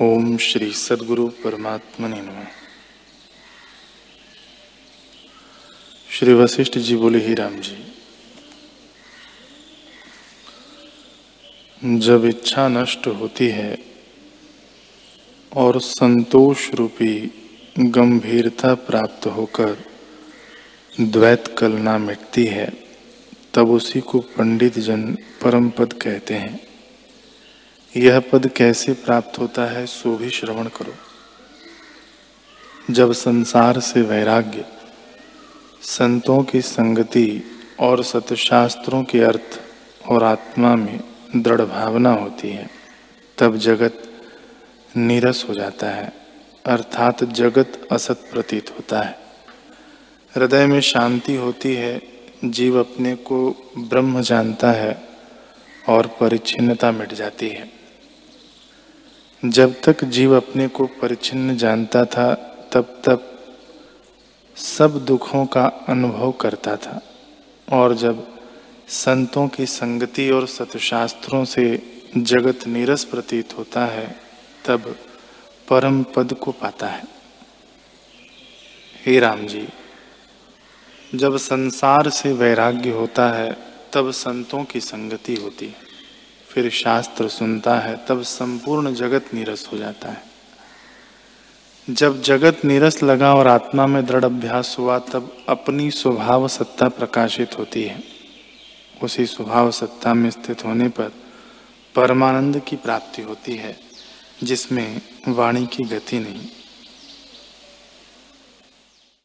ओम श्री सदगुरु परमात्मा ने श्री वशिष्ठ जी बोले, ही राम जी, जब इच्छा नष्ट होती है और संतोष रूपी गंभीरता प्राप्त होकर द्वैत कलना मिटती है, तब उसी को पंडित जन परम पद कहते हैं। यह पद कैसे प्राप्त होता है, सो भी श्रवण करो। जब संसार से वैराग्य, संतों की संगति और सतशास्त्रों के अर्थ और आत्मा में दृढ़ भावना होती है, तब जगत नीरस हो जाता है, अर्थात जगत असत प्रतीत होता है। हृदय में शांति होती है, जीव अपने को ब्रह्म जानता है और परिच्छिन्नता मिट जाती है। जब तक जीव अपने को परिच्छिन्न जानता था, तब तक सब दुखों का अनुभव करता था। और जब संतों की संगति और सतशास्त्रों से जगत नीरस प्रतीत होता है, तब परम पद को पाता है। हे राम जी, जब संसार से वैराग्य होता है, तब संतों की संगति होती है। फिर शास्त्र सुनता है, तब संपूर्ण जगत नीरस हो जाता है। जब जगत नीरस लगा और आत्मा में दृढ़ अभ्यास हुआ, तब अपनी स्वभाव सत्ता प्रकाशित होती है। उसी स्वभाव सत्ता में स्थित होने पर परमानंद की प्राप्ति होती है, जिसमें वाणी की गति नहीं।